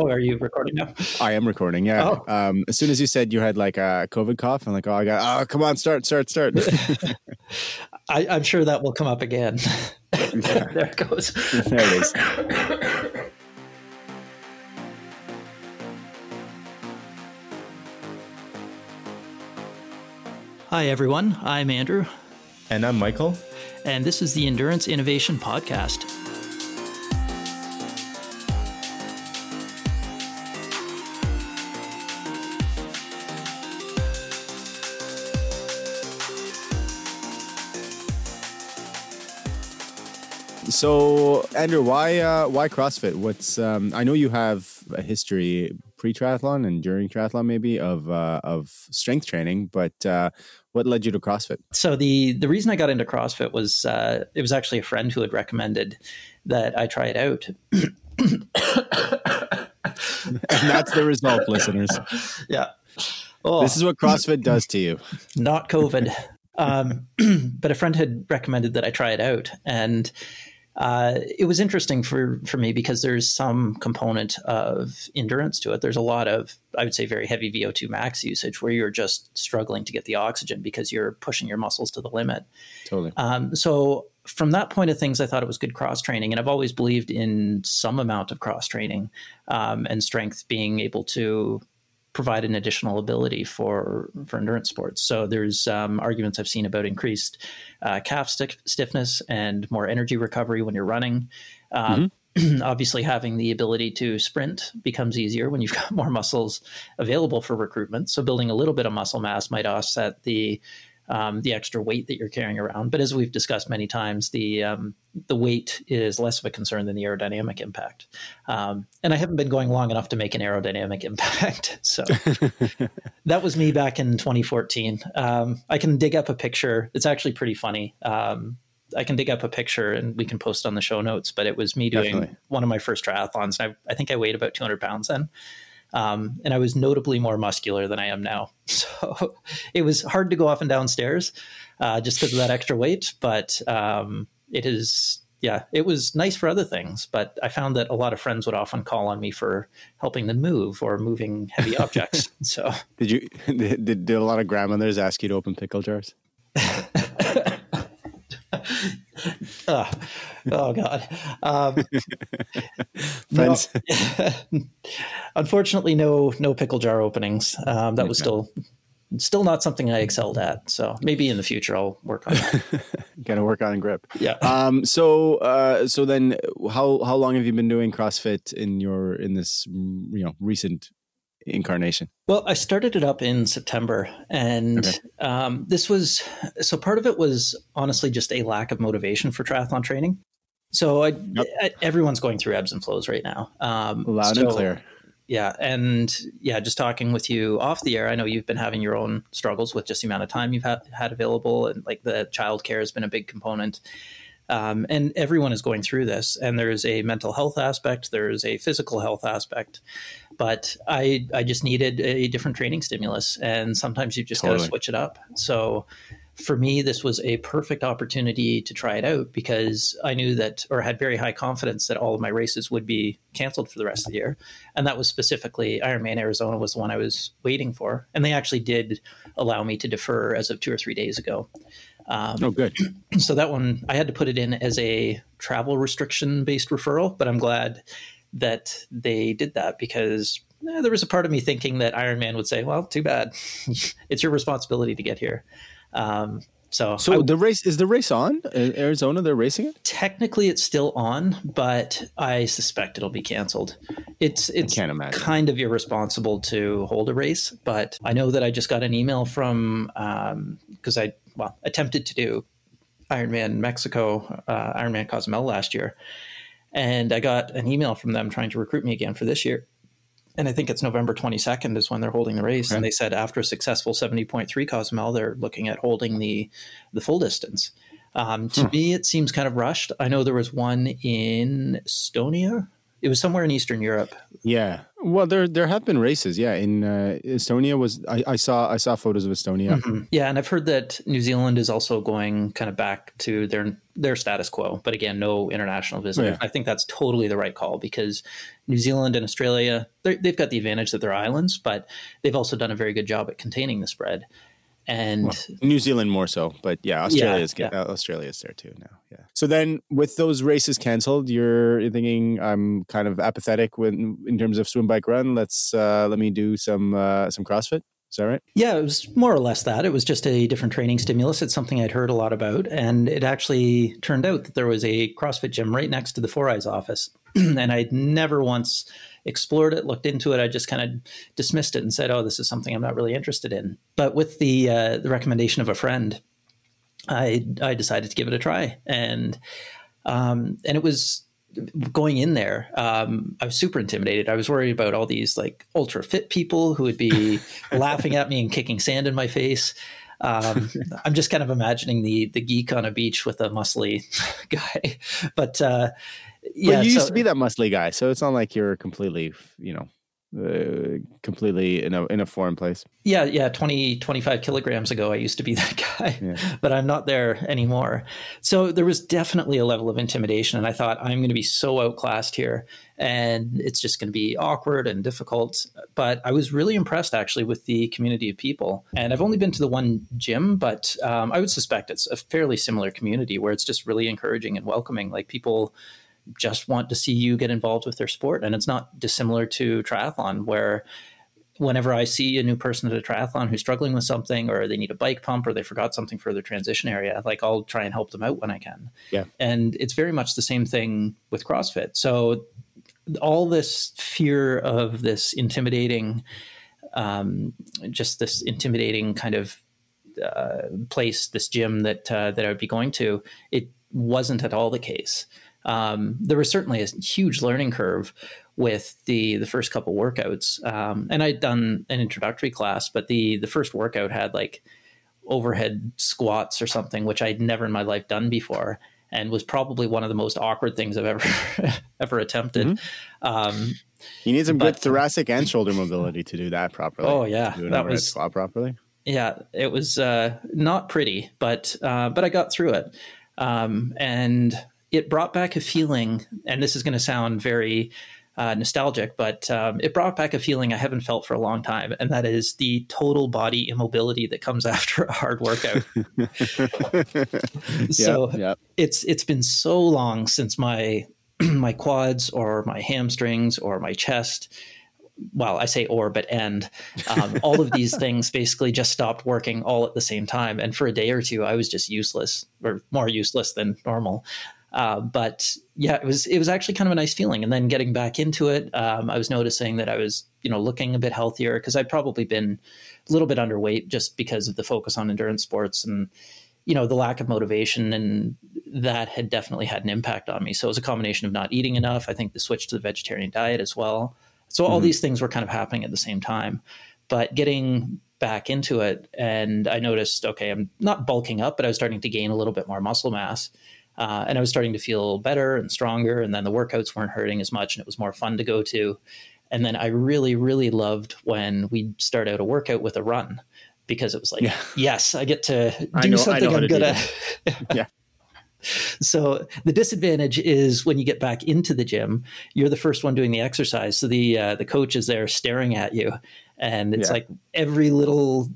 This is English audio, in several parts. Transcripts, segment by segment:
Oh, are you recording now? I am recording. Yeah. Oh. Um, as soon as you said you had like a COVID cough, I'm like, oh, I got. Oh, come on, start, start, start. I, am sure that will come up again. there it goes. There it is. Hi, everyone. I'm Andrew. And I'm Michael. And this is the Endurance Innovation Podcast. So, Andrew, why uh, why CrossFit? What's um, I know you have a history pre triathlon and during triathlon, maybe of uh, of strength training, but uh, what led you to CrossFit? So the the reason I got into CrossFit was uh, it was actually a friend who had recommended that I try it out. and that's the result, listeners. Yeah. Oh. This is what CrossFit does to you. Not COVID. Um, but a friend had recommended that I try it out. And uh, it was interesting for for me because there's some component of endurance to it. There's a lot of I would say very heavy VO2 max usage where you're just struggling to get the oxygen because you're pushing your muscles to the limit. Totally. Um, so from that point of things, I thought it was good cross training, and I've always believed in some amount of cross training um, and strength being able to provide an additional ability for for endurance sports. So there's um, arguments I've seen about increased uh, calf stiffness and more energy recovery when you're running. Um, mm-hmm. obviously, having the ability to sprint becomes easier when you've got more muscles available for recruitment. So building a little bit of muscle mass might offset the um, the extra weight that you're carrying around. But as we've discussed many times, the um, the weight is less of a concern than the aerodynamic impact. Um, and I haven't been going long enough to make an aerodynamic impact. So that was me back in 2014. Um, I can dig up a picture. It's actually pretty funny. Um, I can dig up a picture and we can post on the show notes. But it was me doing Definitely. one of my first triathlons. I, I think I weighed about 200 pounds then. Um, and I was notably more muscular than I am now. So it was hard to go up and downstairs uh, just because of that extra weight. But um, it is, yeah, it was nice for other things. But I found that a lot of friends would often call on me for helping them move or moving heavy objects. So did you, did, did a lot of grandmothers ask you to open pickle jars? Oh, oh God. Um, Friends. No, unfortunately, no no pickle jar openings. Um, that was still still not something I excelled at. So maybe in the future I'll work on that. Gotta work on grip. Yeah. Um. So uh. So then, how how long have you been doing CrossFit in your in this you know recent incarnation? Well, I started it up in September, and okay. um, this was so part of it was honestly just a lack of motivation for triathlon training. So I, yep. I, everyone's going through ebbs and flows right now. Um, Loud so, and clear. Yeah, and yeah, just talking with you off the air, I know you've been having your own struggles with just the amount of time you've had, had available, and like the childcare has been a big component. Um, and everyone is going through this, and there's a mental health aspect, there's a physical health aspect, but I I just needed a different training stimulus, and sometimes you just totally. got to switch it up. So for me, this was a perfect opportunity to try it out because I knew that, or had very high confidence that all of my races would be canceled for the rest of the year. And that was specifically Ironman Arizona was the one I was waiting for. And they actually did allow me to defer as of two or three days ago. Um, oh, good. So that one, I had to put it in as a travel restriction based referral, but I'm glad that they did that because eh, there was a part of me thinking that Ironman would say, well, too bad. it's your responsibility to get here. Um, so, so I, the race is the race on in Arizona. They're racing it. Technically, it's still on, but I suspect it'll be canceled. It's it's kind of irresponsible to hold a race, but I know that I just got an email from because um, I well attempted to do Ironman Mexico, uh, Ironman Cozumel last year, and I got an email from them trying to recruit me again for this year. And I think it's November 22nd is when they're holding the race. And they said after a successful 70.3 Cozumel, they're looking at holding the, the full distance. Um, to hmm. me, it seems kind of rushed. I know there was one in Estonia, it was somewhere in Eastern Europe. Yeah. Well, there there have been races. Yeah, in uh, Estonia was I, I, saw I saw photos of Estonia. Mm-hmm. Yeah, and I've heard that New Zealand is also going kind of back to their their status quo, but again, no international visitors. Yeah. I think that's totally the right call because New Zealand and Australia they've got the advantage that they're islands, but they've also done a very good job at containing the spread and well, New Zealand more so, but yeah, Australia's yeah, yeah. Australia's there too now. Yeah. So then, with those races canceled, you're thinking I'm kind of apathetic when in terms of swim, bike, run. Let's uh, let me do some uh, some CrossFit. Is that right? Yeah, it was more or less that. It was just a different training stimulus. It's something I'd heard a lot about, and it actually turned out that there was a CrossFit gym right next to the Four Eyes office, and I'd never once explored it, looked into it. I just kind of dismissed it and said, "Oh, this is something I'm not really interested in." But with the uh, the recommendation of a friend, I I decided to give it a try, and um, and it was going in there, um, I was super intimidated. I was worried about all these like ultra fit people who would be laughing at me and kicking sand in my face. Um, I'm just kind of imagining the the geek on a beach with a muscly guy, but uh, yeah, but you so, used to be that muscly guy, so it's not like you're completely, you know, uh, completely in a in a foreign place. Yeah, yeah, 20 25 kilograms ago I used to be that guy, yeah. but I'm not there anymore. So there was definitely a level of intimidation and I thought I'm going to be so outclassed here and it's just going to be awkward and difficult, but I was really impressed actually with the community of people. And I've only been to the one gym, but um, I would suspect it's a fairly similar community where it's just really encouraging and welcoming. Like people just want to see you get involved with their sport. And it's not dissimilar to triathlon, where whenever I see a new person at a triathlon who's struggling with something, or they need a bike pump, or they forgot something for their transition area, like I'll try and help them out when I can. Yeah. And it's very much the same thing with CrossFit. So all this fear of this intimidating, um, just this intimidating kind of uh, place, this gym that uh, that I would be going to, it wasn't at all the case um, there was certainly a huge learning curve with the the first couple workouts. Um, and I'd done an introductory class, but the the first workout had like overhead squats or something, which I'd never in my life done before, and was probably one of the most awkward things I've ever ever attempted. Mm-hmm. Um, you need some but, good thoracic and shoulder mobility to do that properly. Oh yeah, that was squat properly. Yeah, it was uh, not pretty, but uh, but I got through it. Um, and it brought back a feeling, and this is going to sound very uh, nostalgic, but um, it brought back a feeling I haven't felt for a long time, and that is the total body immobility that comes after a hard workout. so yep, yep. it's it's been so long since my my quads or my hamstrings or my chest well, I say or, but and um, all of these things basically just stopped working all at the same time. And for a day or two, I was just useless or more useless than normal. Uh, but yeah, it was it was actually kind of a nice feeling. And then getting back into it, um, I was noticing that I was you know looking a bit healthier because I'd probably been a little bit underweight just because of the focus on endurance sports and you know the lack of motivation and that had definitely had an impact on me. So it was a combination of not eating enough. I think the switch to the vegetarian diet as well. So all mm-hmm. these things were kind of happening at the same time. But getting back into it, and I noticed, okay, I'm not bulking up, but I was starting to gain a little bit more muscle mass. Uh, and I was starting to feel better and stronger. And then the workouts weren't hurting as much and it was more fun to go to. And then I really, really loved when we'd start out a workout with a run because it was like, yeah. yes, I get to do know, something I'm good at. yeah. So the disadvantage is when you get back into the gym, you're the first one doing the exercise. So the uh, the coach is there staring at you, and it's yeah. like every little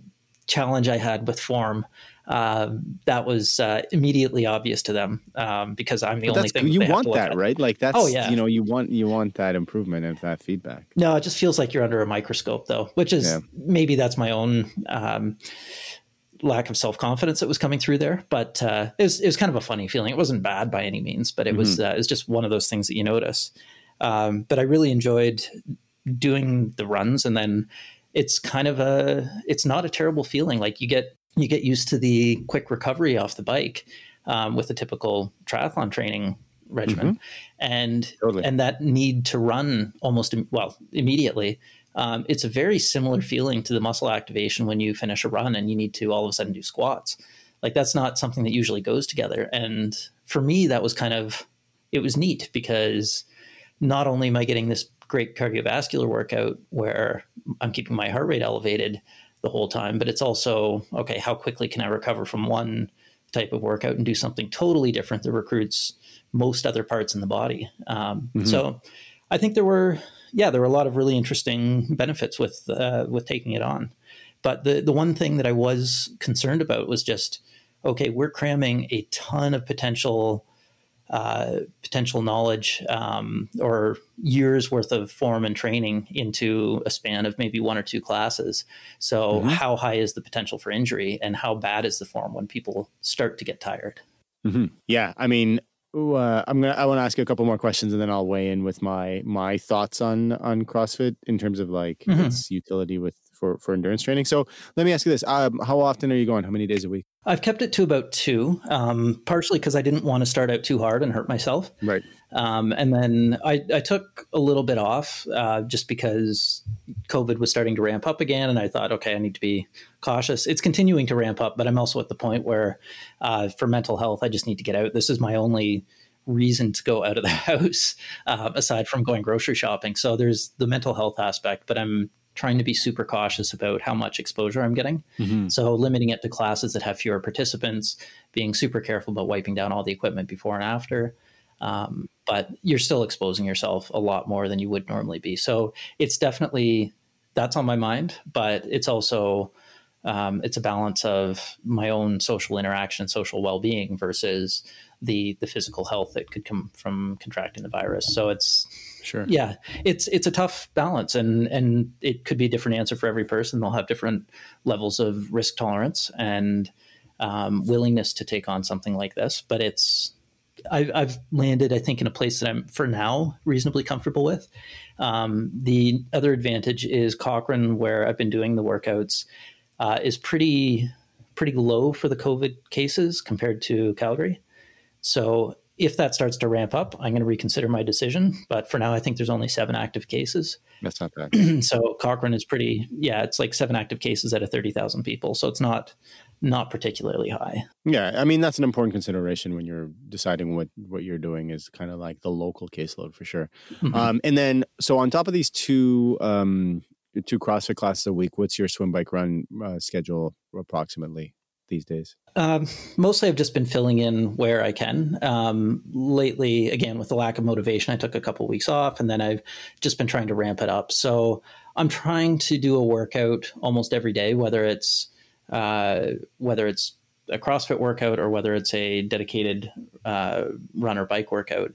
challenge I had with form uh, that was uh, immediately obvious to them um, because I'm the only thing you want that, right? Like that's oh yeah, you know you want you want that improvement and that feedback. No, it just feels like you're under a microscope though, which is yeah. maybe that's my own. Um, lack of self confidence that was coming through there. But uh, it, was, it was kind of a funny feeling. It wasn't bad by any means, but it mm-hmm. was uh, it was just one of those things that you notice. Um, but I really enjoyed doing the runs, and then it's kind of a it's not a terrible feeling. Like you get you get used to the quick recovery off the bike um, with a typical triathlon training regimen, mm-hmm. and totally. and that need to run almost well immediately. Um, it's a very similar feeling to the muscle activation when you finish a run and you need to all of a sudden do squats. Like that's not something that usually goes together. And for me, that was kind of it was neat because not only am I getting this great cardiovascular workout where I'm keeping my heart rate elevated the whole time, but it's also okay, how quickly can I recover from one type of workout and do something totally different that recruits most other parts in the body? Um, mm-hmm. So I think there were, yeah, there were a lot of really interesting benefits with uh, with taking it on. But the the one thing that I was concerned about was just okay, we're cramming a ton of potential uh, potential knowledge um, or years worth of form and training into a span of maybe one or two classes. So, mm-hmm. how high is the potential for injury, and how bad is the form when people start to get tired? Mm-hmm. Yeah, I mean, uh, I'm gonna. I want to ask you a couple more questions, and then I'll weigh in with my my thoughts on on CrossFit in terms of like mm-hmm. its utility with for for endurance training. So let me ask you this: um, How often are you going? How many days a week? I've kept it to about two, um, partially because I didn't want to start out too hard and hurt myself. Right. Um, and then I, I, took a little bit off uh, just because COVID was starting to ramp up again, and I thought, okay, I need to be cautious. It's continuing to ramp up, but I'm also at the point where, uh, for mental health, I just need to get out. This is my only reason to go out of the house uh, aside from going grocery shopping. So there's the mental health aspect, but I'm trying to be super cautious about how much exposure I'm getting. Mm-hmm. So limiting it to classes that have fewer participants, being super careful about wiping down all the equipment before and after. Um, but you're still exposing yourself a lot more than you would normally be. So it's definitely that's on my mind, but it's also um, it's a balance of my own social interaction, social well being versus the the physical health that could come from contracting the virus. So it's sure, yeah, it's it's a tough balance, and and it could be a different answer for every person. They'll have different levels of risk tolerance and um, willingness to take on something like this. But it's I, I've landed, I think, in a place that I'm for now reasonably comfortable with. Um, the other advantage is Cochrane, where I've been doing the workouts, uh, is pretty pretty low for the COVID cases compared to Calgary. So if that starts to ramp up, I'm going to reconsider my decision. But for now, I think there's only seven active cases. That's not bad. so Cochrane is pretty, yeah, it's like seven active cases out of 30,000 people. So it's not not particularly high. Yeah, I mean that's an important consideration when you're deciding what what you're doing is kind of like the local caseload for sure. Mm-hmm. Um, and then so on top of these two um, two CrossFit classes a week, what's your swim bike run uh, schedule approximately? These days? Um, mostly, I've just been filling in where I can. Um, lately, again, with the lack of motivation, I took a couple of weeks off, and then I've just been trying to ramp it up. So I'm trying to do a workout almost every day, whether it's uh, whether it's a CrossFit workout or whether it's a dedicated uh, run or bike workout.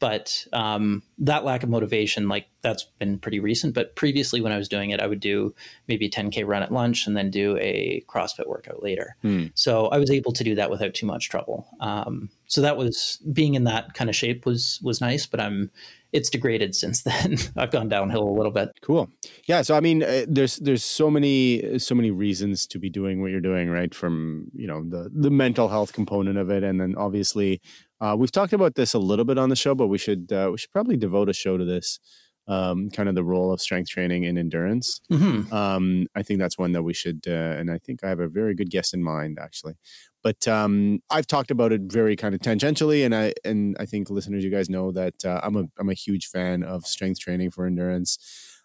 But um, that lack of motivation, like that's been pretty recent. But previously, when I was doing it, I would do maybe a 10K run at lunch and then do a CrossFit workout later. Hmm. So I was able to do that without too much trouble. Um, so that was being in that kind of shape was was nice. But I'm it's degraded since then. I've gone downhill a little bit. Cool. Yeah. So I mean, uh, there's there's so many so many reasons to be doing what you're doing, right? From you know the the mental health component of it, and then obviously uh, we've talked about this a little bit on the show, but we should uh, we should probably devote a show to this. Um, kind of the role of strength training in endurance. Mm-hmm. Um, I think that's one that we should, uh, and I think I have a very good guest in mind actually. But um, I've talked about it very kind of tangentially, and I and I think listeners, you guys know that uh, I'm a I'm a huge fan of strength training for endurance.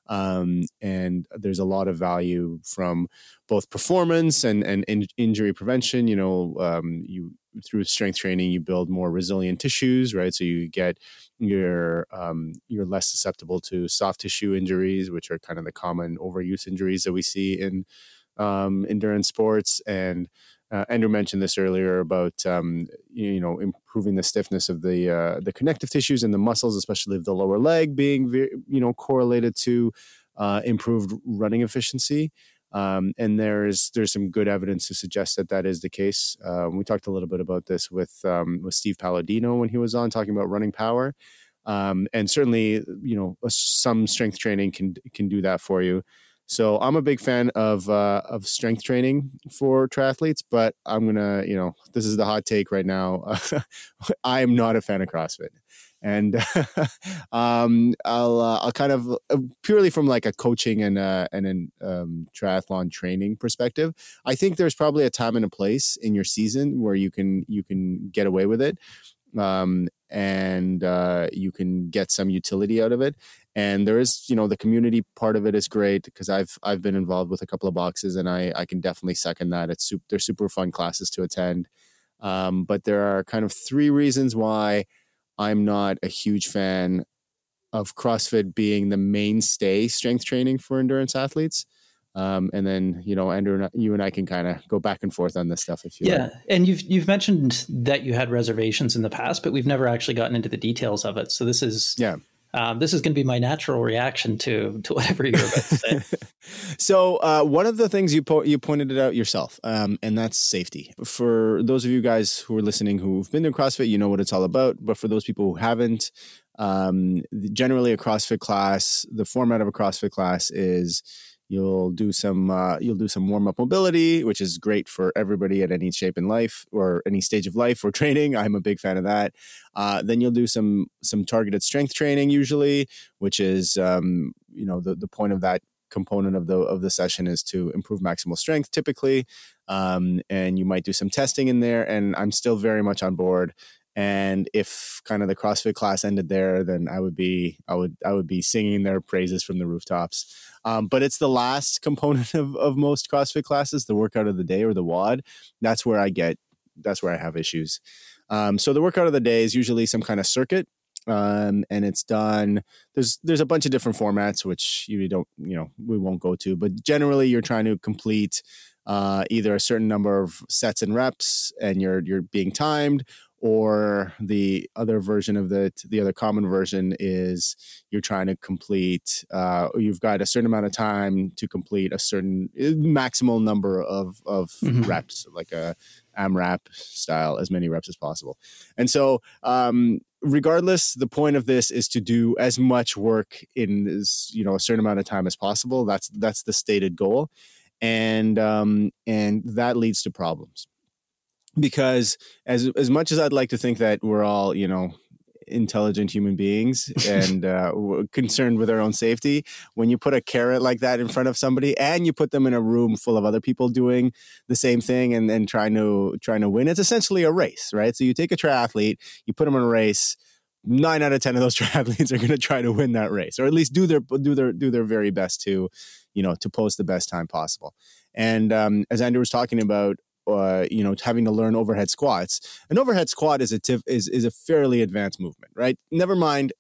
Um, and there's a lot of value from both performance and and in, injury prevention. You know, um, you through strength training you build more resilient tissues right so you get you're um, you're less susceptible to soft tissue injuries which are kind of the common overuse injuries that we see in um, endurance sports and uh, Andrew mentioned this earlier about um, you know improving the stiffness of the uh, the connective tissues and the muscles, especially of the lower leg, being you know correlated to uh, improved running efficiency. Um, and there's there's some good evidence to suggest that that is the case. Um, we talked a little bit about this with um, with Steve Palladino when he was on talking about running power, um, and certainly you know some strength training can can do that for you. So I'm a big fan of uh, of strength training for triathletes, but I'm gonna you know this is the hot take right now. I am not a fan of CrossFit and um, I'll uh, I'll kind of uh, purely from like a coaching and uh, and an um, triathlon training perspective. I think there's probably a time and a place in your season where you can you can get away with it. um, and uh, you can get some utility out of it. And there is, you know, the community part of it is great because I've I've been involved with a couple of boxes, and I I can definitely second that. It's super, they're super fun classes to attend. Um, but there are kind of three reasons why I'm not a huge fan of CrossFit being the mainstay strength training for endurance athletes. Um, and then you know Andrew, you and I can kind of go back and forth on this stuff if you yeah. Like. And you've you've mentioned that you had reservations in the past, but we've never actually gotten into the details of it. So this is yeah. Um, this is going to be my natural reaction to to whatever you're about to say. so uh, one of the things you po- you pointed it out yourself, um, and that's safety. For those of you guys who are listening who've been to CrossFit, you know what it's all about. But for those people who haven't, um, generally a CrossFit class, the format of a CrossFit class is You'll do some uh, you'll do some warm up mobility, which is great for everybody at any shape in life or any stage of life or training. I'm a big fan of that. Uh, then you'll do some some targeted strength training usually, which is um, you know the the point of that component of the of the session is to improve maximal strength typically um, and you might do some testing in there and i'm still very much on board and if kind of the CrossFit class ended there, then I would be I would I would be singing their praises from the rooftops. Um, but it's the last component of, of most CrossFit classes, the workout of the day or the WOD. That's where I get that's where I have issues. Um, so the workout of the day is usually some kind of circuit. Um, and it's done. There's there's a bunch of different formats which you don't you know we won't go to, but generally you're trying to complete uh, either a certain number of sets and reps, and you're you're being timed, or the other version of the the other common version is you're trying to complete uh, you've got a certain amount of time to complete a certain uh, maximal number of of mm-hmm. reps like a AMRAP style as many reps as possible. And so um, regardless the point of this is to do as much work in as you know a certain amount of time as possible. That's that's the stated goal. And um, and that leads to problems because as as much as I'd like to think that we're all you know intelligent human beings and uh, concerned with our own safety when you put a carrot like that in front of somebody and you put them in a room full of other people doing the same thing and then trying to trying to win it's essentially a race right? So you take a triathlete you put them in a race nine out of ten of those triathletes are going to try to win that race or at least do their do their do their very best to you know to post the best time possible. And um, as andrew was talking about uh, you know, having to learn overhead squats. An overhead squat is a tif- is is a fairly advanced movement, right? Never mind.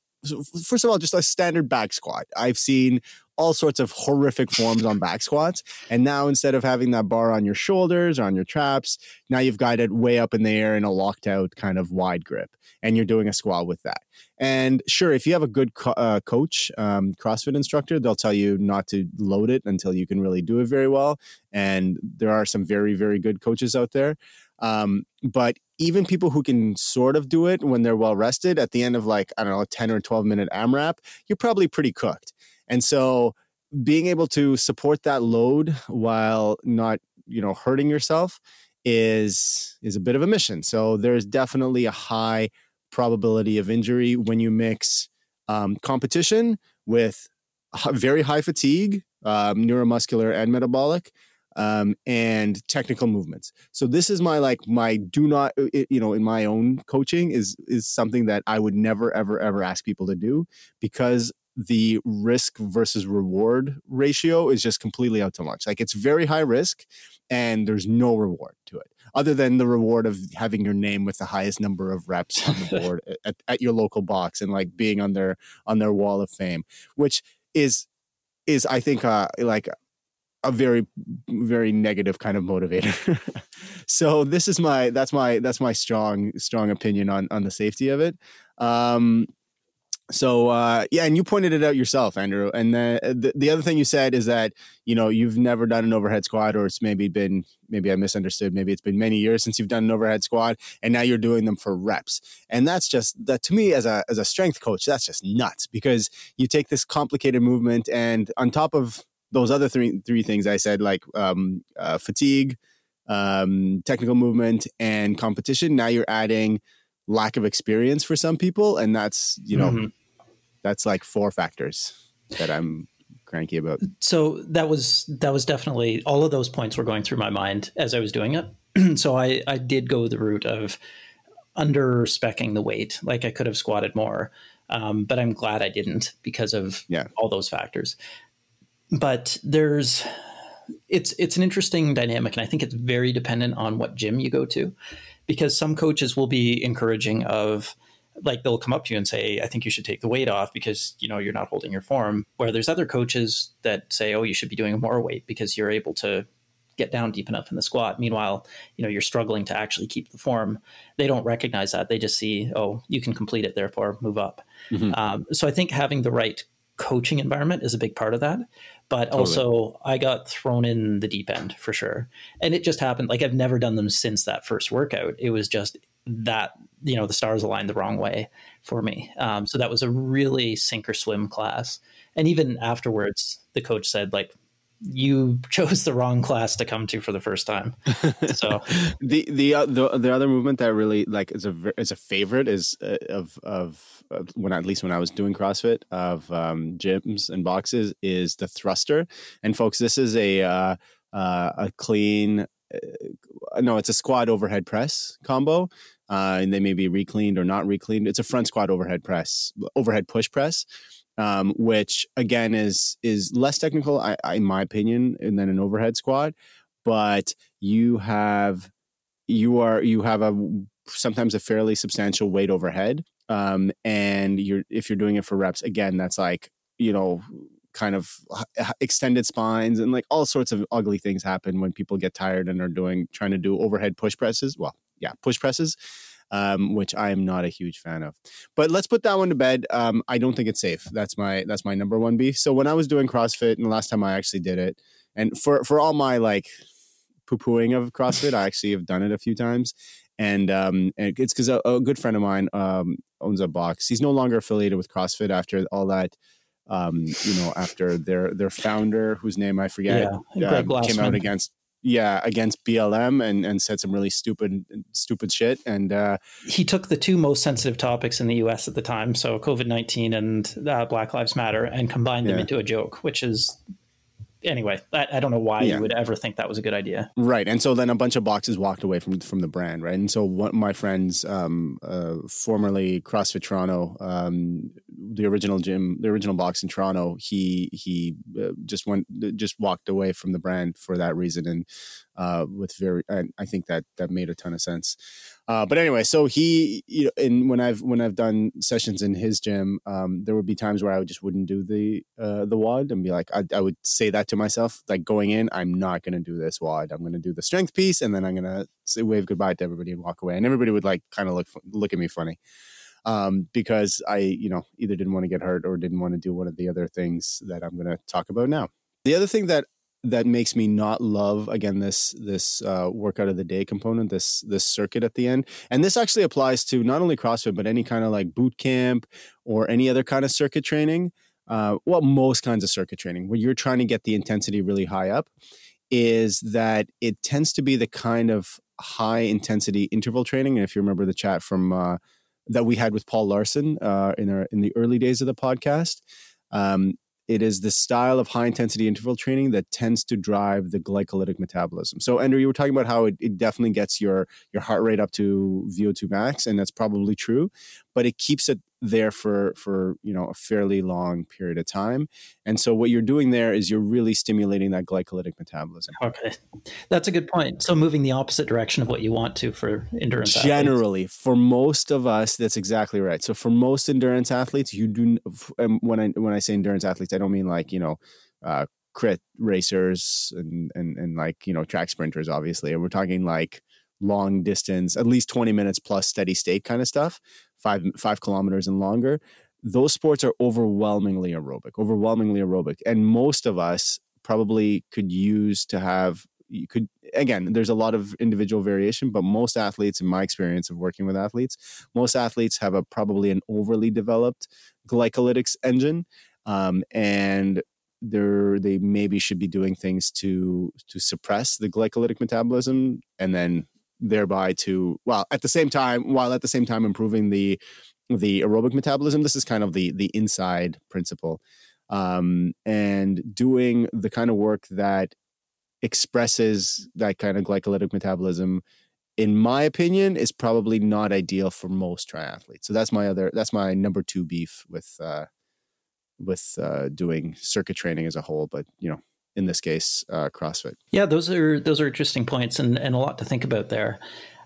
First of all, just a standard back squat. I've seen all sorts of horrific forms on back squats. And now instead of having that bar on your shoulders or on your traps, now you've got it way up in the air in a locked out kind of wide grip. And you're doing a squat with that. And sure, if you have a good co- uh, coach, um, CrossFit instructor, they'll tell you not to load it until you can really do it very well. And there are some very, very good coaches out there. Um, but even people who can sort of do it when they're well rested at the end of like, I don't know, a 10 or 12 minute AMRAP, you're probably pretty cooked. And so being able to support that load while not, you know, hurting yourself is is a bit of a mission. So there's definitely a high probability of injury when you mix um, competition with very high fatigue, um, neuromuscular and metabolic, um, and technical movements. So this is my like my do not you know in my own coaching is is something that I would never ever ever ask people to do because the risk versus reward ratio is just completely out to lunch. Like it's very high risk and there's no reward to it other than the reward of having your name with the highest number of reps on the board at, at your local box and like being on their on their wall of fame, which is is I think uh like a very very negative kind of motivator. so this is my that's my that's my strong strong opinion on on the safety of it. Um so uh, yeah, and you pointed it out yourself, Andrew. And the, the, the other thing you said is that you know you've never done an overhead squat, or it's maybe been maybe I misunderstood. Maybe it's been many years since you've done an overhead squat, and now you're doing them for reps. And that's just that to me as a as a strength coach, that's just nuts because you take this complicated movement, and on top of those other three three things I said, like um, uh, fatigue, um, technical movement, and competition, now you're adding lack of experience for some people and that's you know mm-hmm. That's like four factors that i'm cranky about so that was that was definitely all of those points were going through my mind as i was doing it so i i did go the route of under specking the weight. Like I could have squatted more, um, but I'm glad I didn't because of yeah. all those factors. But there's it's it's an interesting dynamic, and I think it's very dependent on what gym you go to, because some coaches will be encouraging of like they'll come up to you and say, "I think you should take the weight off because you know you're not holding your form." Where there's other coaches that say, "Oh, you should be doing more weight because you're able to get down deep enough in the squat." Meanwhile, you know you're struggling to actually keep the form. They don't recognize that. They just see, "Oh, you can complete it, therefore move up." Mm-hmm. Um, so I think having the right coaching environment is a big part of that. But totally. also, I got thrown in the deep end for sure. And it just happened. Like, I've never done them since that first workout. It was just that, you know, the stars aligned the wrong way for me. Um, so that was a really sink or swim class. And even afterwards, the coach said, like, you chose the wrong class to come to for the first time. So the the uh, the the other movement that really like is a is a favorite is uh, of of uh, when at least when I was doing CrossFit of um, gyms and boxes is the thruster. And folks, this is a uh, uh a clean. Uh, no, it's a squat overhead press combo. And they may be recleaned or not recleaned. It's a front squat overhead press, overhead push press um, which again is is less technical, I, I, in my opinion, than an overhead squat. But you have you are you have a sometimes a fairly substantial weight overhead, um, and you're if you're doing it for reps, again, that's like you know kind of extended spines and like all sorts of ugly things happen when people get tired and are doing trying to do overhead push presses. Well, yeah, push presses um, which I am not a huge fan of. But let's put that one to bed. Um, I don't think it's safe. That's my that's my number one beef. So when I was doing CrossFit, and the last time I actually did it, and for for all my like poo pooing of CrossFit, I actually have done it a few times. And, um, and it's because a, a, good friend of mine um, owns a box. He's no longer affiliated with CrossFit after all that um, you know, after their their founder, whose name I forget, yeah, uh, came out against yeah against BLM and and said some really stupid stupid shit and uh, he took the two most sensitive topics in the US at the time so COVID-19 and uh, Black Lives Matter and combined them yeah. into a joke which is anyway, I, I, don't know why yeah. you would ever think that was a good idea. Right. And so then a bunch of boxes walked away from from the brand, right? And so one, of my friends, um, uh, formerly CrossFit Toronto, um, the original gym, the original box in Toronto, he he uh, just went just walked away from the brand for that reason, and uh, with very, and I think that that made a ton of sense. Uh, but anyway, so he, you know, and when I've when I've done sessions in his gym, um, there would be times where I just wouldn't do the uh, the WOD and be like, I, I would say that to myself, like going in, I'm not going to do this WOD. I'm going to do the strength piece, and then I'm going to say wave goodbye to everybody and walk away, and everybody would like kind of look look at me funny. Um, because I, you know, either didn't want to get hurt or didn't want to do one of the other things that I'm going to talk about now. The other thing that that makes me not love again this this uh, workout of the day component this this circuit at the end. And this actually applies to not only crossfit but any kind of like boot camp or any other kind of circuit training uh, well most kinds of circuit training where you're trying to get the intensity really high up is that it tends to be the kind of high intensity interval training and if you remember the chat from uh, that we had with Paul Laursen uh, in our in the early days of the podcast um, it is the style of high intensity interval training that tends to drive the glycolytic metabolism. So, Andrew, you were talking about how it, it, definitely gets your your heart rate up to VO2 max, and that's probably true, but it keeps it there for for you know a fairly long period of time and so what you're doing there is you're really stimulating that glycolytic metabolism. Okay. That's a good point. So moving the opposite direction of what you want to for endurance generally athletes. for most of us that's exactly right. So for most endurance athletes you do when i when i say endurance athletes i don't mean like you know uh, crit racers and, and and like you know track sprinters obviously. And we're talking like long distance at least 20 minutes plus steady state kind of stuff five five kilometers and longer, those sports are overwhelmingly aerobic, overwhelmingly aerobic, and most of us probably could use to have you could again there's a lot of individual variation but most athletes in my experience of working with athletes most athletes have a probably an overly developed glycolytics engine um, and they're they maybe should be doing things to to suppress the glycolytic metabolism and then thereby to well at the same time while at the same time improving the the aerobic metabolism this is kind of the the inside principle um, and doing the kind of work that expresses that kind of glycolytic metabolism in my opinion, is probably not ideal for most triathletes. So that's my other that's my number two beef with uh, with uh, doing circuit training as a whole. But you know, in this case, uh, CrossFit. Yeah, those are those are interesting points and, and a lot to think about there.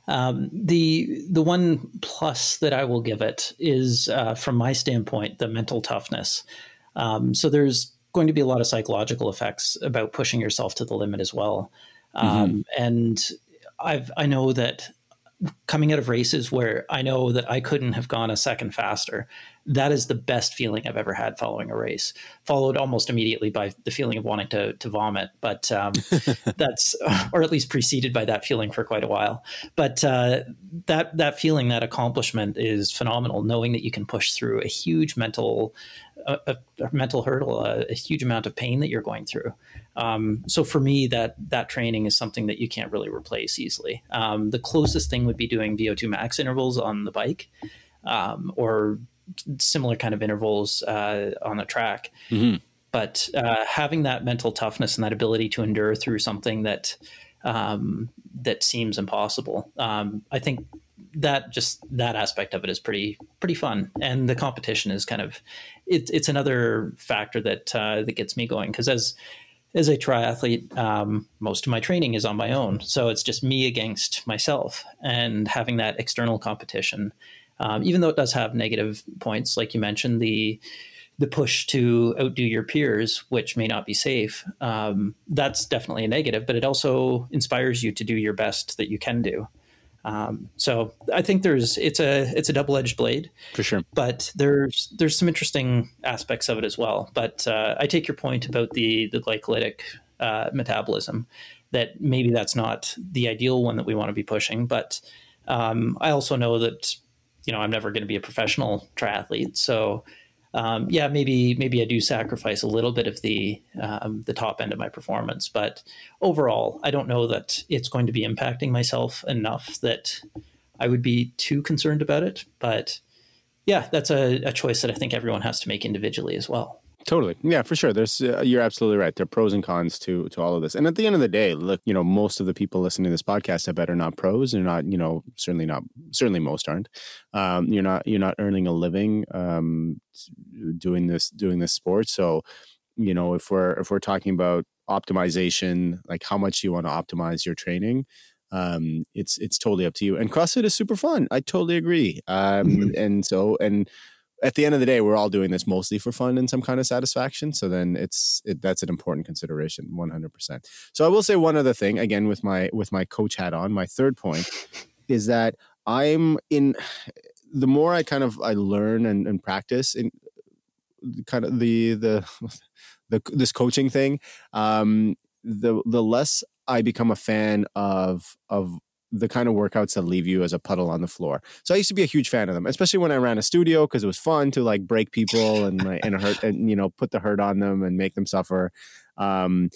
Um, the the one plus that I will give it is, uh, from my standpoint, the mental toughness. Um, so there's going to be a lot of psychological effects about pushing yourself to the limit as well. Um, mm-hmm. And I've I know that coming out of races where I know that I couldn't have gone a second faster, that is the best feeling I've ever had following a race. Followed almost immediately by the feeling of wanting to to vomit, but um, that's or at least preceded by that feeling for quite a while. But uh, that that feeling, that accomplishment, is phenomenal. Knowing that you can push through a huge mental a, a, mental hurdle, a, a, huge amount of pain that you're going through. Um, so for me, that that training is something that you can't really replace easily. Um, the closest thing would be doing VO2 max intervals on the bike, um, or similar kind of intervals uh, on the track. Mm-hmm. But uh, having that mental toughness and that ability to endure through something that um, that seems impossible, um, I think that just that aspect of it is pretty pretty fun, and the competition is kind of it, it's another factor that uh, that gets me going because as as a triathlete, um, most of my training is on my own, so it's just me against myself, and having that external competition, um, even though it does have negative points, like you mentioned, the the push to outdo your peers, which may not be safe, um, that's definitely a negative, but it also inspires you to do your best that you can do. Um, so I think there's it's a it's a double edged blade for sure. But there's there's some interesting aspects of it as well. But uh, I take your point about the the glycolytic uh, metabolism. That maybe that's not the ideal one that we want to be pushing. But um, I also know that you know I'm never going to be a professional triathlete, so um, yeah, maybe maybe I do sacrifice a little bit of the um, the top end of my performance, but overall, I don't know that it's going to be impacting myself enough that I would be too concerned about it. But yeah, that's a, a choice that I think everyone has to make individually as well. Totally. Yeah, for sure. There's uh, you're absolutely right. There are pros and cons to to all of this. And at the end of the day, look, you know, most of the people listening to this podcast I bet are not pros. They're not, you know, certainly not certainly most aren't. Um, you're not you're not earning a living um, doing this doing this sport. So, you know, if we're if we're talking about optimization, like how much you want to optimize your training, um, it's it's totally up to you. And CrossFit is super fun. I totally agree. Um, mm-hmm. and so and at the end of the day, we're all doing this mostly for fun and some kind of satisfaction. So then it's it, that's an important consideration, one hundred percent. So I will say one other thing again with my with my coach hat on. My third point is that I'm in. The more I kind of I learn and, and practice in kind of the the the this coaching thing, um, the the less I become a fan of of the kind of workouts that leave you as a puddle on the floor. So I used to be a huge fan of them, especially when I ran a studio because it was fun to like break people and and hurt and you know put the hurt on them and make them suffer. Um,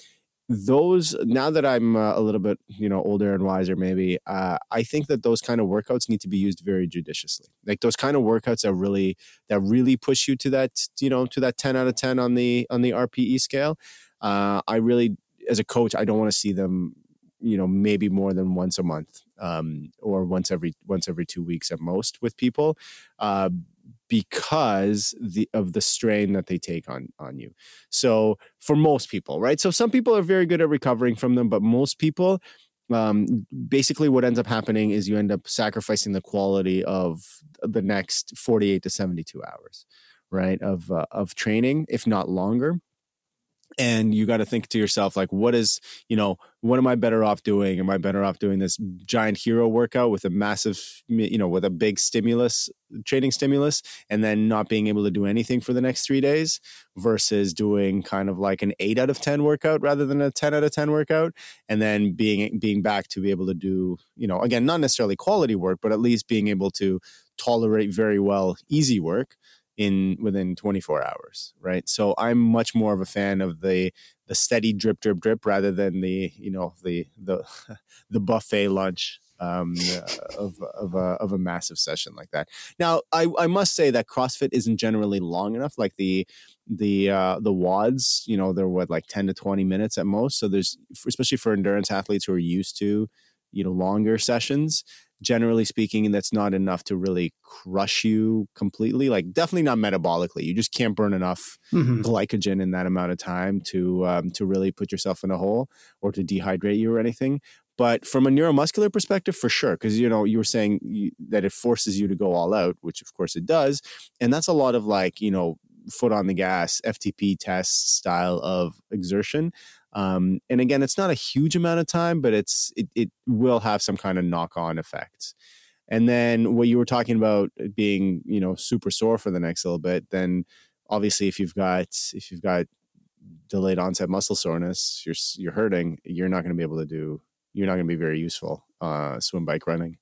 those now that I'm uh, a little bit you know older and wiser, maybe uh, I think that those kind of workouts need to be used very judiciously. Like those kind of workouts that really that really push you to that you know to that ten out of ten on the on the RPE scale. Uh, I really as a coach, I don't want to see them you know maybe more than once a month um, or once every once every two weeks at most with people uh, because the of the strain that they take on on you. So for most people right? So some people are very good at recovering from them but most people um, basically what ends up happening is you end up sacrificing the quality of the next 48 to 72 hours right of uh, of training if not longer and you got to think to yourself like what is you know what am i better off doing? Am i better off doing this giant hero workout with a massive you know with a big stimulus training stimulus and then not being able to do anything for the next three days versus doing kind of like an 8 out of 10 workout rather than a 10 out of 10 workout? And then being being back to be able to do you know again not necessarily quality work but at least being able to tolerate very well easy work in within 24 hours right so i'm much more of a fan of the the steady drip drip drip rather than the you know the the the buffet lunch um, uh, of of a, of a massive session like that. Now, I, I must say that CrossFit isn't generally long enough. Like the the uh, the WODs, you know, they're what like ten to twenty minutes at most. So there's especially for endurance athletes who are used to you know longer sessions generally speaking that's not enough to really crush you completely like definitely not metabolically. You just can't burn enough mm-hmm. glycogen in that amount of time to um, to really put yourself in a hole or to dehydrate you or anything. But from a neuromuscular perspective for sure because you know you were saying you, that it forces you to go all out which of course it does. And that's a lot of like you know foot on the gas ftp test style of exertion um, and again, it's not a huge amount of time, but it's it, it will have some kind of knock on effects. And then what you were talking about being, you know, super sore for the next little bit, then obviously if you've got if you've got delayed onset muscle soreness, you're you're hurting, you're not going to be able to do you're not going to be very useful uh, swim bike running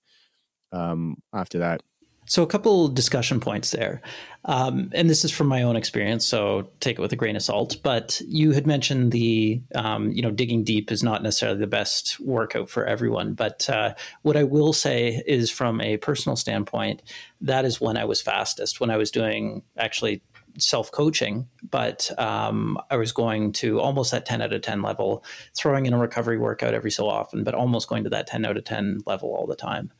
um, after that. So, a couple discussion points there. Um, and this is from my own experience, so take it with a grain of salt. But you had mentioned the, um, you know, digging deep is not necessarily the best workout for everyone. But uh, what I will say is, from a personal standpoint, that is when I was fastest, when I was doing actually self coaching, but um, I was going to almost that 10 out of 10 level, throwing in a recovery workout every so often, but almost going to that 10 out of 10 level all the time.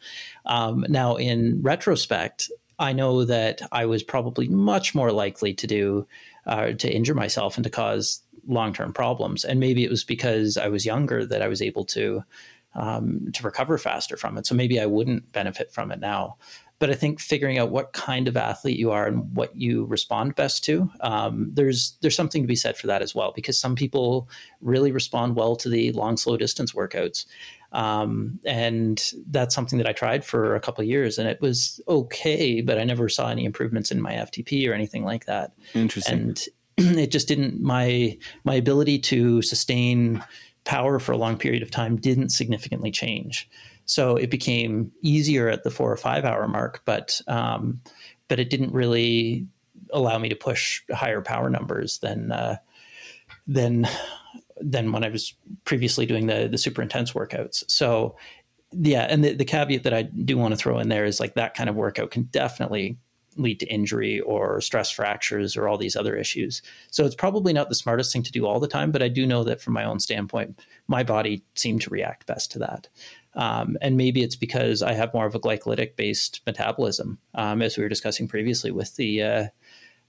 Um, now, in retrospect, I know that I was probably much more likely to do uh, to injure myself and to cause long term problems. And maybe it was because I was younger that I was able to um, to recover faster from it. So maybe I wouldn't benefit from it now but I think figuring out what kind of athlete you are and what you respond best to, um, there's there's something to be said for that as well. Because some people really respond well to the long, slow distance workouts, um, and that's something that I tried for a couple years, and it was okay, but I never saw any improvements in my FTP or anything like that. Interesting. And it just didn't my my ability to sustain power for a long period of time didn't significantly change. So it became easier at the four or five hour mark, but um, but it didn't really allow me to push higher power numbers than uh, than than when I was previously doing the the super intense workouts. So yeah, and the, the caveat that I do want to throw in there is like that kind of workout can definitely lead to injury or stress fractures or all these other issues. So it's probably not the smartest thing to do all the time, but I do know that from my own standpoint, my body seemed to react best to that. Um, and maybe it's because I have more of a glycolytic based metabolism, um, as we were discussing previously with the uh,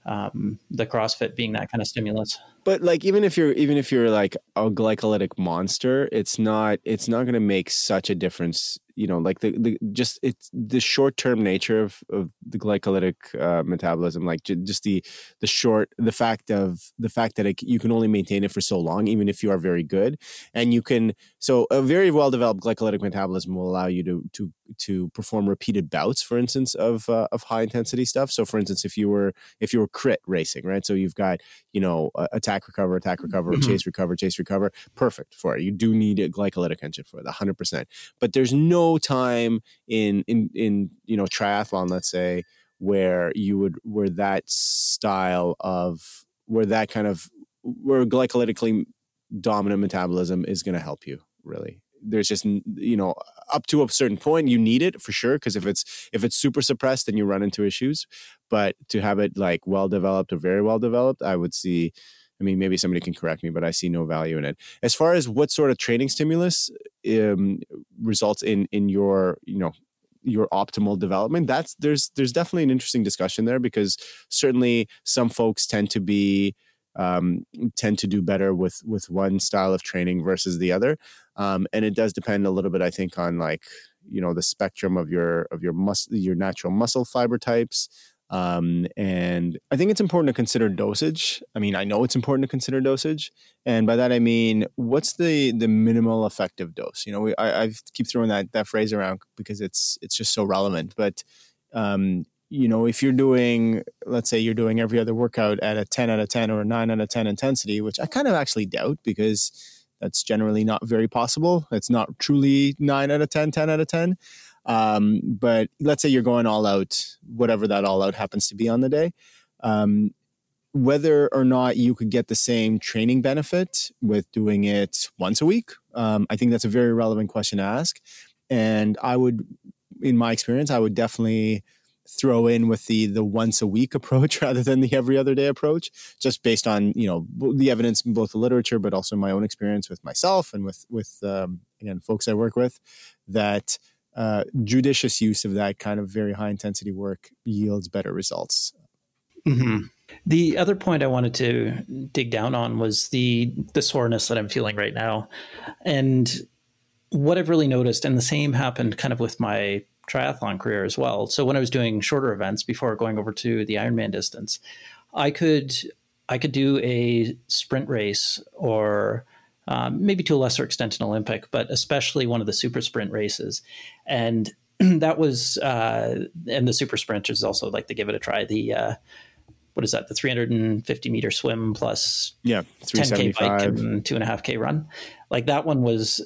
um, the CrossFit being that kind of stimulus. But like even if you're even if you're like a glycolytic monster, it's not it's not going to make such a difference you know like the, the just it's the short term nature of, of the glycolytic uh, metabolism like j- just the the short the fact of the fact that it, you can only maintain it for so long even if you are very good. And you can so a very well developed glycolytic metabolism will allow you to to to perform repeated bouts for instance of uh, of high intensity stuff. So for instance if you were if you were crit racing right? So you've got you know attack recover attack recover mm-hmm. chase recover chase recover. Perfect for it. You do need a glycolytic engine for it 100% but there's no time in in in you know triathlon, let's say, where you would where that style of where that kind of where glycolytically dominant metabolism is going to help you really. There's just you know up to a certain point you need it for sure because if it's if it's super suppressed then you run into issues. But to have it like well developed or very well developed i would see I mean, maybe somebody can correct me, but I see no value in it. As far as what sort of training stimulus um, results in in your you know your optimal development, that's there's there's definitely an interesting discussion there because certainly some folks tend to be um, tend to do better with with one style of training versus the other, um, and it does depend a little bit, I think, on like you know the spectrum of your of your mus- your natural muscle fiber types um, and I think it's important to consider dosage. I mean, I know it's important to consider dosage, and by that I mean, what's the the minimal effective dose? You know, we, I, I keep throwing that that phrase around because it's it's just so relevant. But um, you know, if you're doing, let's say you're doing every other workout at a 10 out of 10 or a 9 out of 10 intensity, which I kind of actually doubt because that's generally not very possible. It's not truly 9 out of 10, 10 out of 10. Um, but let's say you're going all out, whatever that all out happens to be on the day. Um, whether or not you could get the same training benefit with doing it once a week, um, I think that's a very relevant question to ask. And I would, in my experience, I would definitely throw in with the the once a week approach rather than the every other day approach just based on you know the evidence in both the literature but also my own experience with myself and with with um, again folks I work with that uh, judicious use of that kind of very high intensity work yields better results. Mm-hmm. The other point I wanted to dig down on was the the soreness that I'm feeling right now, and what I've really noticed, and the same happened kind of with my triathlon career as well. So when I was doing shorter events before going over to the Ironman distance, I could I could do a sprint race or um, maybe to a lesser extent an Olympic, but especially one of the super sprint races, and that was uh, and the super sprinters also like to give it a try. The uh, what is that? The 350 meter swim plus yeah, 10k bike and two and a half k run. Like that one was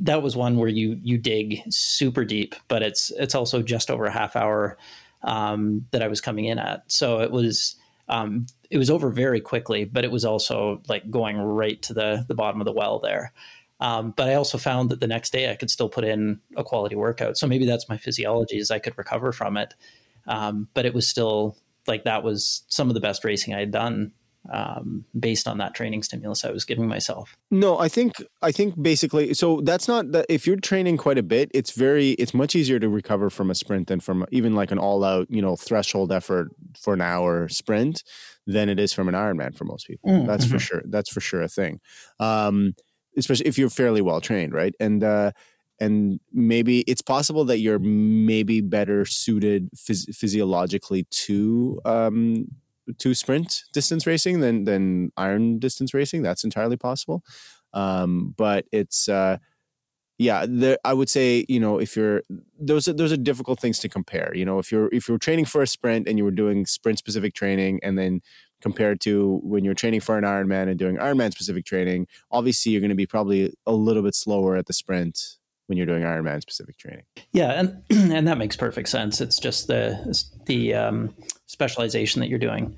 that was one where you you dig super deep, but it's it's also just over a half hour um, that I was coming in at. So it was um, it was over very quickly, but it was also like going right to the the bottom of the well there. Um, but I also found that the next day I could still put in a quality workout. So maybe that's my physiology is I could recover from it. Um, but it was still like that was some of the best racing I had done um, based on that training stimulus I was giving myself. No, I think I think basically so that's not that if you're training quite a bit, it's very it's much easier to recover from a sprint than from even like an all out you know threshold effort for an hour sprint than it is from an Ironman for most people. Mm, that's mm-hmm. for sure. That's for sure a thing. Um, especially if you're fairly well trained, right? And uh, and maybe it's possible that you're maybe better suited phys- physiologically to um, to sprint distance racing than than iron distance racing. That's entirely possible. Um, but it's uh, yeah, I would say you know if you're those are, those are difficult things to compare. You know if you're if you're training for a sprint and you were doing sprint specific training and then compared to when you're training for an Ironman and doing Ironman specific training, obviously you're going to be probably a little bit slower at the sprint when you're doing Ironman specific training. Yeah, and and that makes perfect sense. It's just the the um, specialization that you're doing.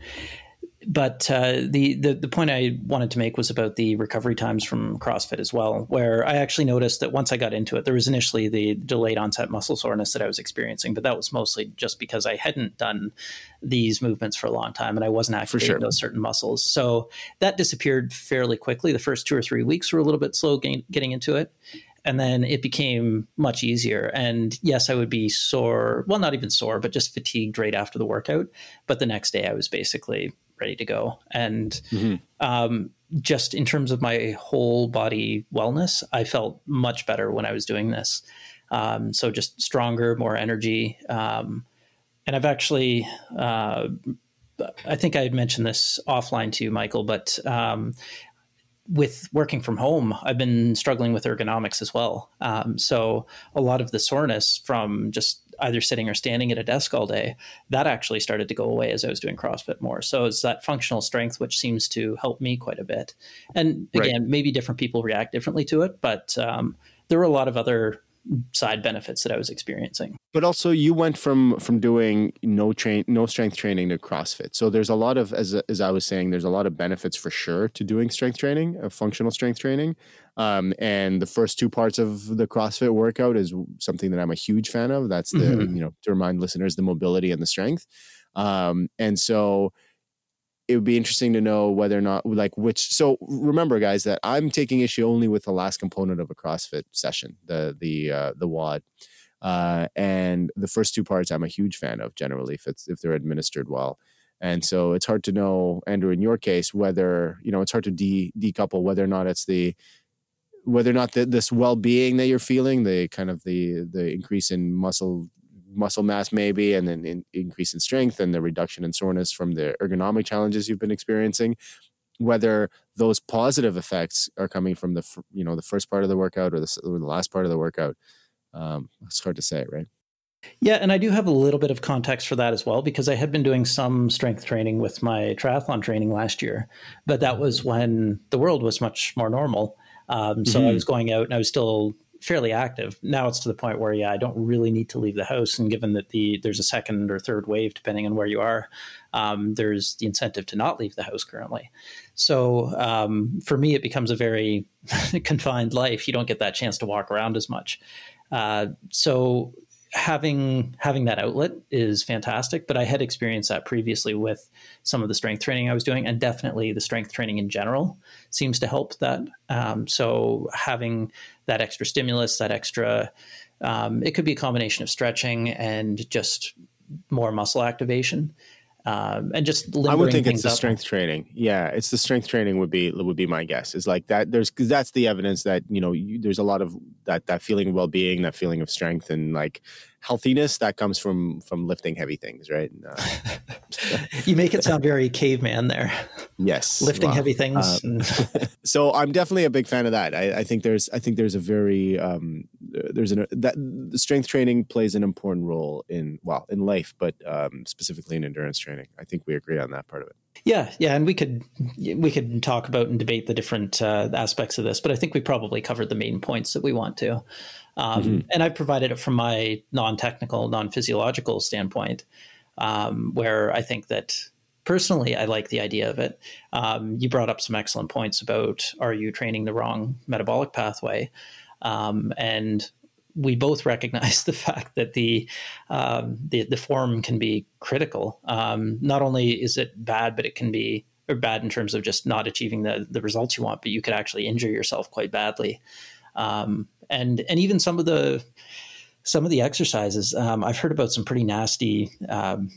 But uh, the, the the point I wanted to make was about the recovery times from CrossFit as well, where I actually noticed that once I got into it, there was initially the delayed onset muscle soreness that I was experiencing, but that was mostly just because I hadn't done these movements for a long time and I wasn't activating sure. those certain muscles. So that disappeared fairly quickly. The first two or three weeks were a little bit slow getting into it and then it became much easier. And yes, I would be sore. Well, not even sore, but just fatigued right after the workout. But the next day, I was basically ready to go. And mm-hmm. um, just in terms of my whole body wellness, I felt much better when I was doing this. Um, so just stronger, more energy. Um, and I've actually, uh, I think I had mentioned this offline to you, Michael, but um, with working from home, I've been struggling with ergonomics as well. Um, so a lot of the soreness from just either sitting or standing at a desk all day, that actually started to go away as I was doing CrossFit more. So it's that functional strength which seems to help me quite a bit. And again, right. maybe different people react differently to it, but um, there were a lot of other side benefits that I was experiencing. But also, you went from from doing no train, no strength training to CrossFit. So there's a lot of, as as I was saying, there's a lot of benefits for sure to doing strength training, uh, functional strength training. Um, and the first two parts of the CrossFit workout is something that I'm a huge fan of. That's the mm-hmm. you know to remind listeners the mobility and the strength. Um, and so it would be interesting to know whether or not like which so remember guys that i'm taking issue only with the last component of a crossfit session the the uh, the WOD uh, and the first two parts i'm a huge fan of generally if it's if they're administered well. And so it's hard to know andrew in your case whether you know it's hard to de- decouple whether or not it's the whether or not the, this well-being that you're feeling the kind of the the increase in muscle muscle mass maybe and then in, increase in strength and the reduction in soreness from the ergonomic challenges you've been experiencing whether those positive effects are coming from the you know the first part of the workout or the, or the last part of the workout um, it's hard to say right yeah, and I do have a little bit of context for that as well because I had been doing some strength training with my triathlon training last year, but that was when the world was much more normal. Um, so mm-hmm. I was going out and I was still fairly active. Now it's to the point where yeah, I don't really need to leave the house, and given that the there's a second or third wave depending on where you are, um, there's the incentive to not leave the house currently. So um, for me, it becomes a very confined life. You don't get that chance to walk around as much. Uh, so having having that outlet is fantastic. But I had experienced that previously with some of the strength training I was doing, and definitely the strength training in general seems to help that. Um, so having that extra stimulus, that extra, um, it could be a combination of stretching and just more muscle activation um, and just I would think it's the up. strength training. Yeah, it's the strength training would be would be my guess. Is like that. There's because that's the evidence that you know you, there's a lot of that that feeling of well being, that feeling of strength, and like healthiness that comes from from lifting heavy things, right? Uh, you make it sound very caveman there. Yes, lifting heavy things. Um, so I'm definitely a big fan of that. I, I think there's I think there's a very um, there's an that strength training plays an important role in well in life, but um, specifically in endurance training. I think we agree on that part of it. Yeah, yeah, and we could we could talk about and debate the different uh, aspects of this, but I think we probably covered the main points that we want to. Um, mm-hmm. And I provided it from my non-technical, non-physiological standpoint, um, where I think that personally I like the idea of it. Um, you brought up some excellent points about are you training the wrong metabolic pathway, um, and we both recognize the fact that the um, the, the form can be critical. Um, not only is it bad, but it can be or bad in terms of just not achieving the the results you want, but you could actually injure yourself quite badly. Um, and and even some of the some of the exercises um, I've heard about some pretty nasty um,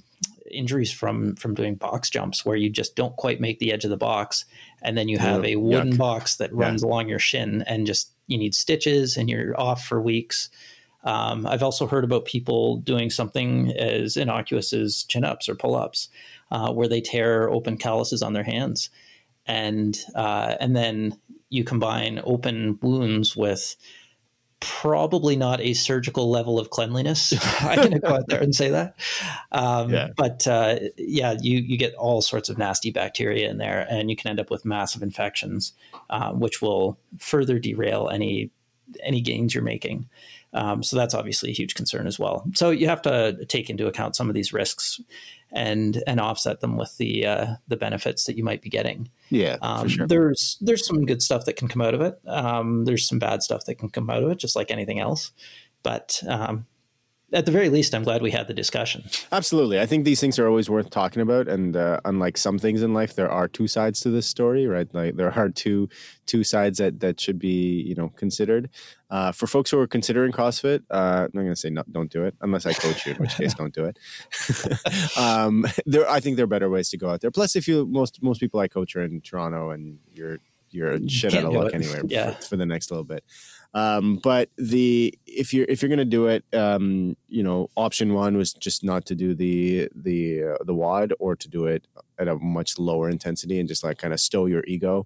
injuries from from doing box jumps where you just don't quite make the edge of the box and then you have a wooden yuck. box that runs yeah. along your shin and just you need stitches and you're off for weeks. Um, I've also heard about people doing something as innocuous as chin ups or pull ups, uh, where they tear open calluses on their hands, and uh, and then you combine open wounds with probably not a surgical level of cleanliness. I'm going to go out there and say that. Um, yeah. But uh, yeah, you you get all sorts of nasty bacteria in there, and you can end up with massive infections, uh, which will further derail any any gains you're making. Um, so that's obviously a huge concern as well. So you have to take into account some of these risks and and offset them with the uh, the benefits that you might be getting. Yeah, um, sure. There's there's some good stuff that can come out of it. Um, there's some bad stuff that can come out of it, just like anything else. But um, at the very least, I'm glad we had the discussion. Absolutely. I think these things are always worth talking about. And uh, unlike some things in life, there are two sides to this story, right? Like there are two two sides that that should be you know considered. Uh, for folks who are considering CrossFit, uh, I'm going to say no, don't do it unless I coach you, in which case don't do it. um, there, I think there are better ways to go out there. Plus, if you most most people I coach are in Toronto, and you're you're shit out of luck it. anyway yeah. for, for, the next little bit. Um, but the if you're if you're gonna do it, um, you know, option one was just not to do the the uh, the WOD or to do it at a much lower intensity and just like kind of stow your ego.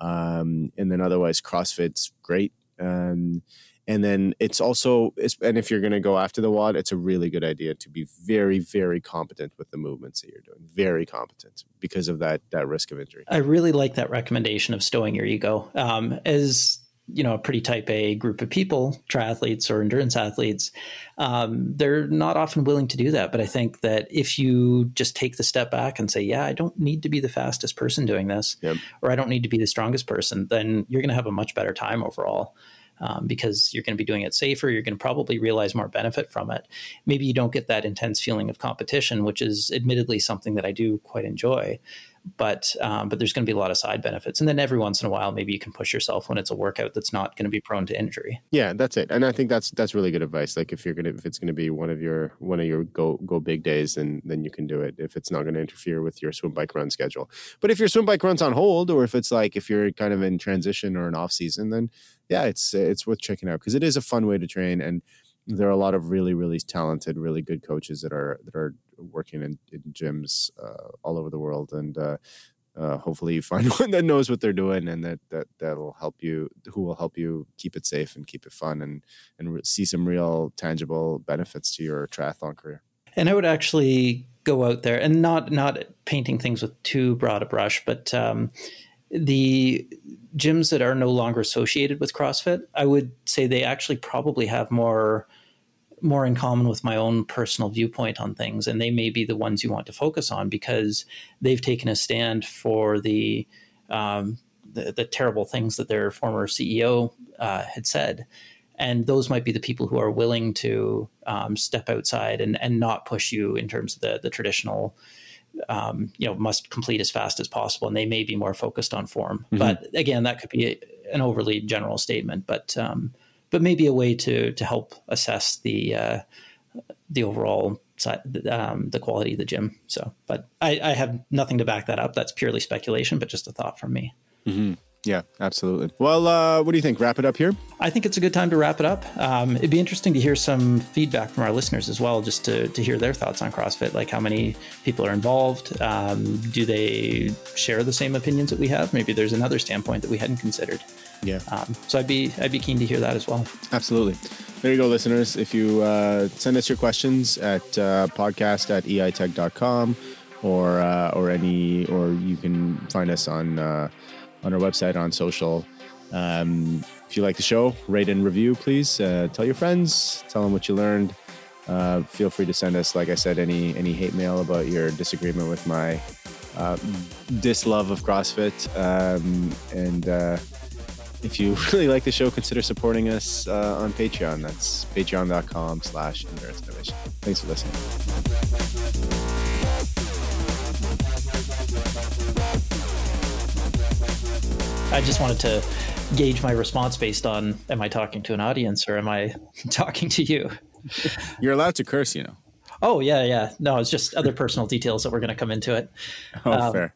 Um, and then otherwise, CrossFit's great. Um, and then it's also and if you're going to go after the WOD it's a really good idea to be very very competent with the movements that you're doing very competent because of that that risk of injury i really like that recommendation of stowing your ego um, as you know a pretty type A group of people, triathletes or endurance athletes, um, they're not often willing to do that. But I think that if you just take the step back and say, "Yeah, I don't need to be the fastest person doing this, yep. or I don't need to be the strongest person," then you're going to have a much better time overall. Um, because you're going to be doing it safer. You're going to probably realize more benefit from it. Maybe you don't get that intense feeling of competition, which is admittedly something that I do quite enjoy but um, but there's going to be a lot of side benefits. And then every once in a while maybe you can push yourself when it's a workout that's not going to be prone to injury. Yeah that's it. And i think that's that's really good advice. Like if you're gonna if it's gonna be one of your one of your go go big days then then you can do it if it's not going to interfere with your swim bike run schedule. But if your swim bike runs on hold or if it's like if you're kind of in transition or an off season then yeah it's it's worth checking out because it is a fun way to train. And there are a lot of really really talented really good coaches that are that are working in, in gyms uh, all over the world, and uh, uh, hopefully you find one that knows what they're doing and that that that'll help you, who will help you keep it safe and keep it fun, and and see some real tangible benefits to your triathlon career. And I would actually go out there and not not painting things with too broad a brush, but um, the gyms that are no longer associated with CrossFit, I would say they actually probably have more more in common with my own personal viewpoint on things, and they may be the ones you want to focus on because they've taken a stand for the um, the, the, terrible things that their former CEO uh, had said. and those might be the people who are willing to um, step outside and, and not push you in terms of the the traditional um, you know must complete as fast as possible and they may be more focused on form mm-hmm. but again that could be an overly general statement but um, but maybe a way to to help assess the uh, the overall um, the quality of the gym so but I, I, have nothing to back that up that's purely speculation but just a thought from me mm-hmm. Yeah, absolutely. Well, uh, what do you think? Wrap it up here? I think it's a good time to wrap it up. Um, it'd be interesting to hear some feedback from our listeners as well, just to, to hear their thoughts on CrossFit, like how many people are involved. Um, do they share the same opinions that we have? Maybe there's another standpoint that we hadn't considered. Yeah. Um, so I'd be I'd be keen to hear that as well. Absolutely. There you go, listeners. If you uh, send us your questions at uh, podcast at eitech.com or uh, or any or you can find us on uh, on our website, on social. Um, if you like the show, rate and review, please. Uh, tell your friends, tell them what you learned. Uh, feel free to send us, like I said, any any hate mail about your disagreement with my uh, dislove of CrossFit. Um, and uh, if you really like the show, consider supporting us uh, on Patreon. That's patreon.com slash endurance innovation. Thanks for listening. I just wanted to gauge my response based on am I talking to an audience or am I talking to you? You're allowed to curse, you know. Oh yeah, yeah. No, it's just other personal details that we're going to come into it. Oh, um, fair.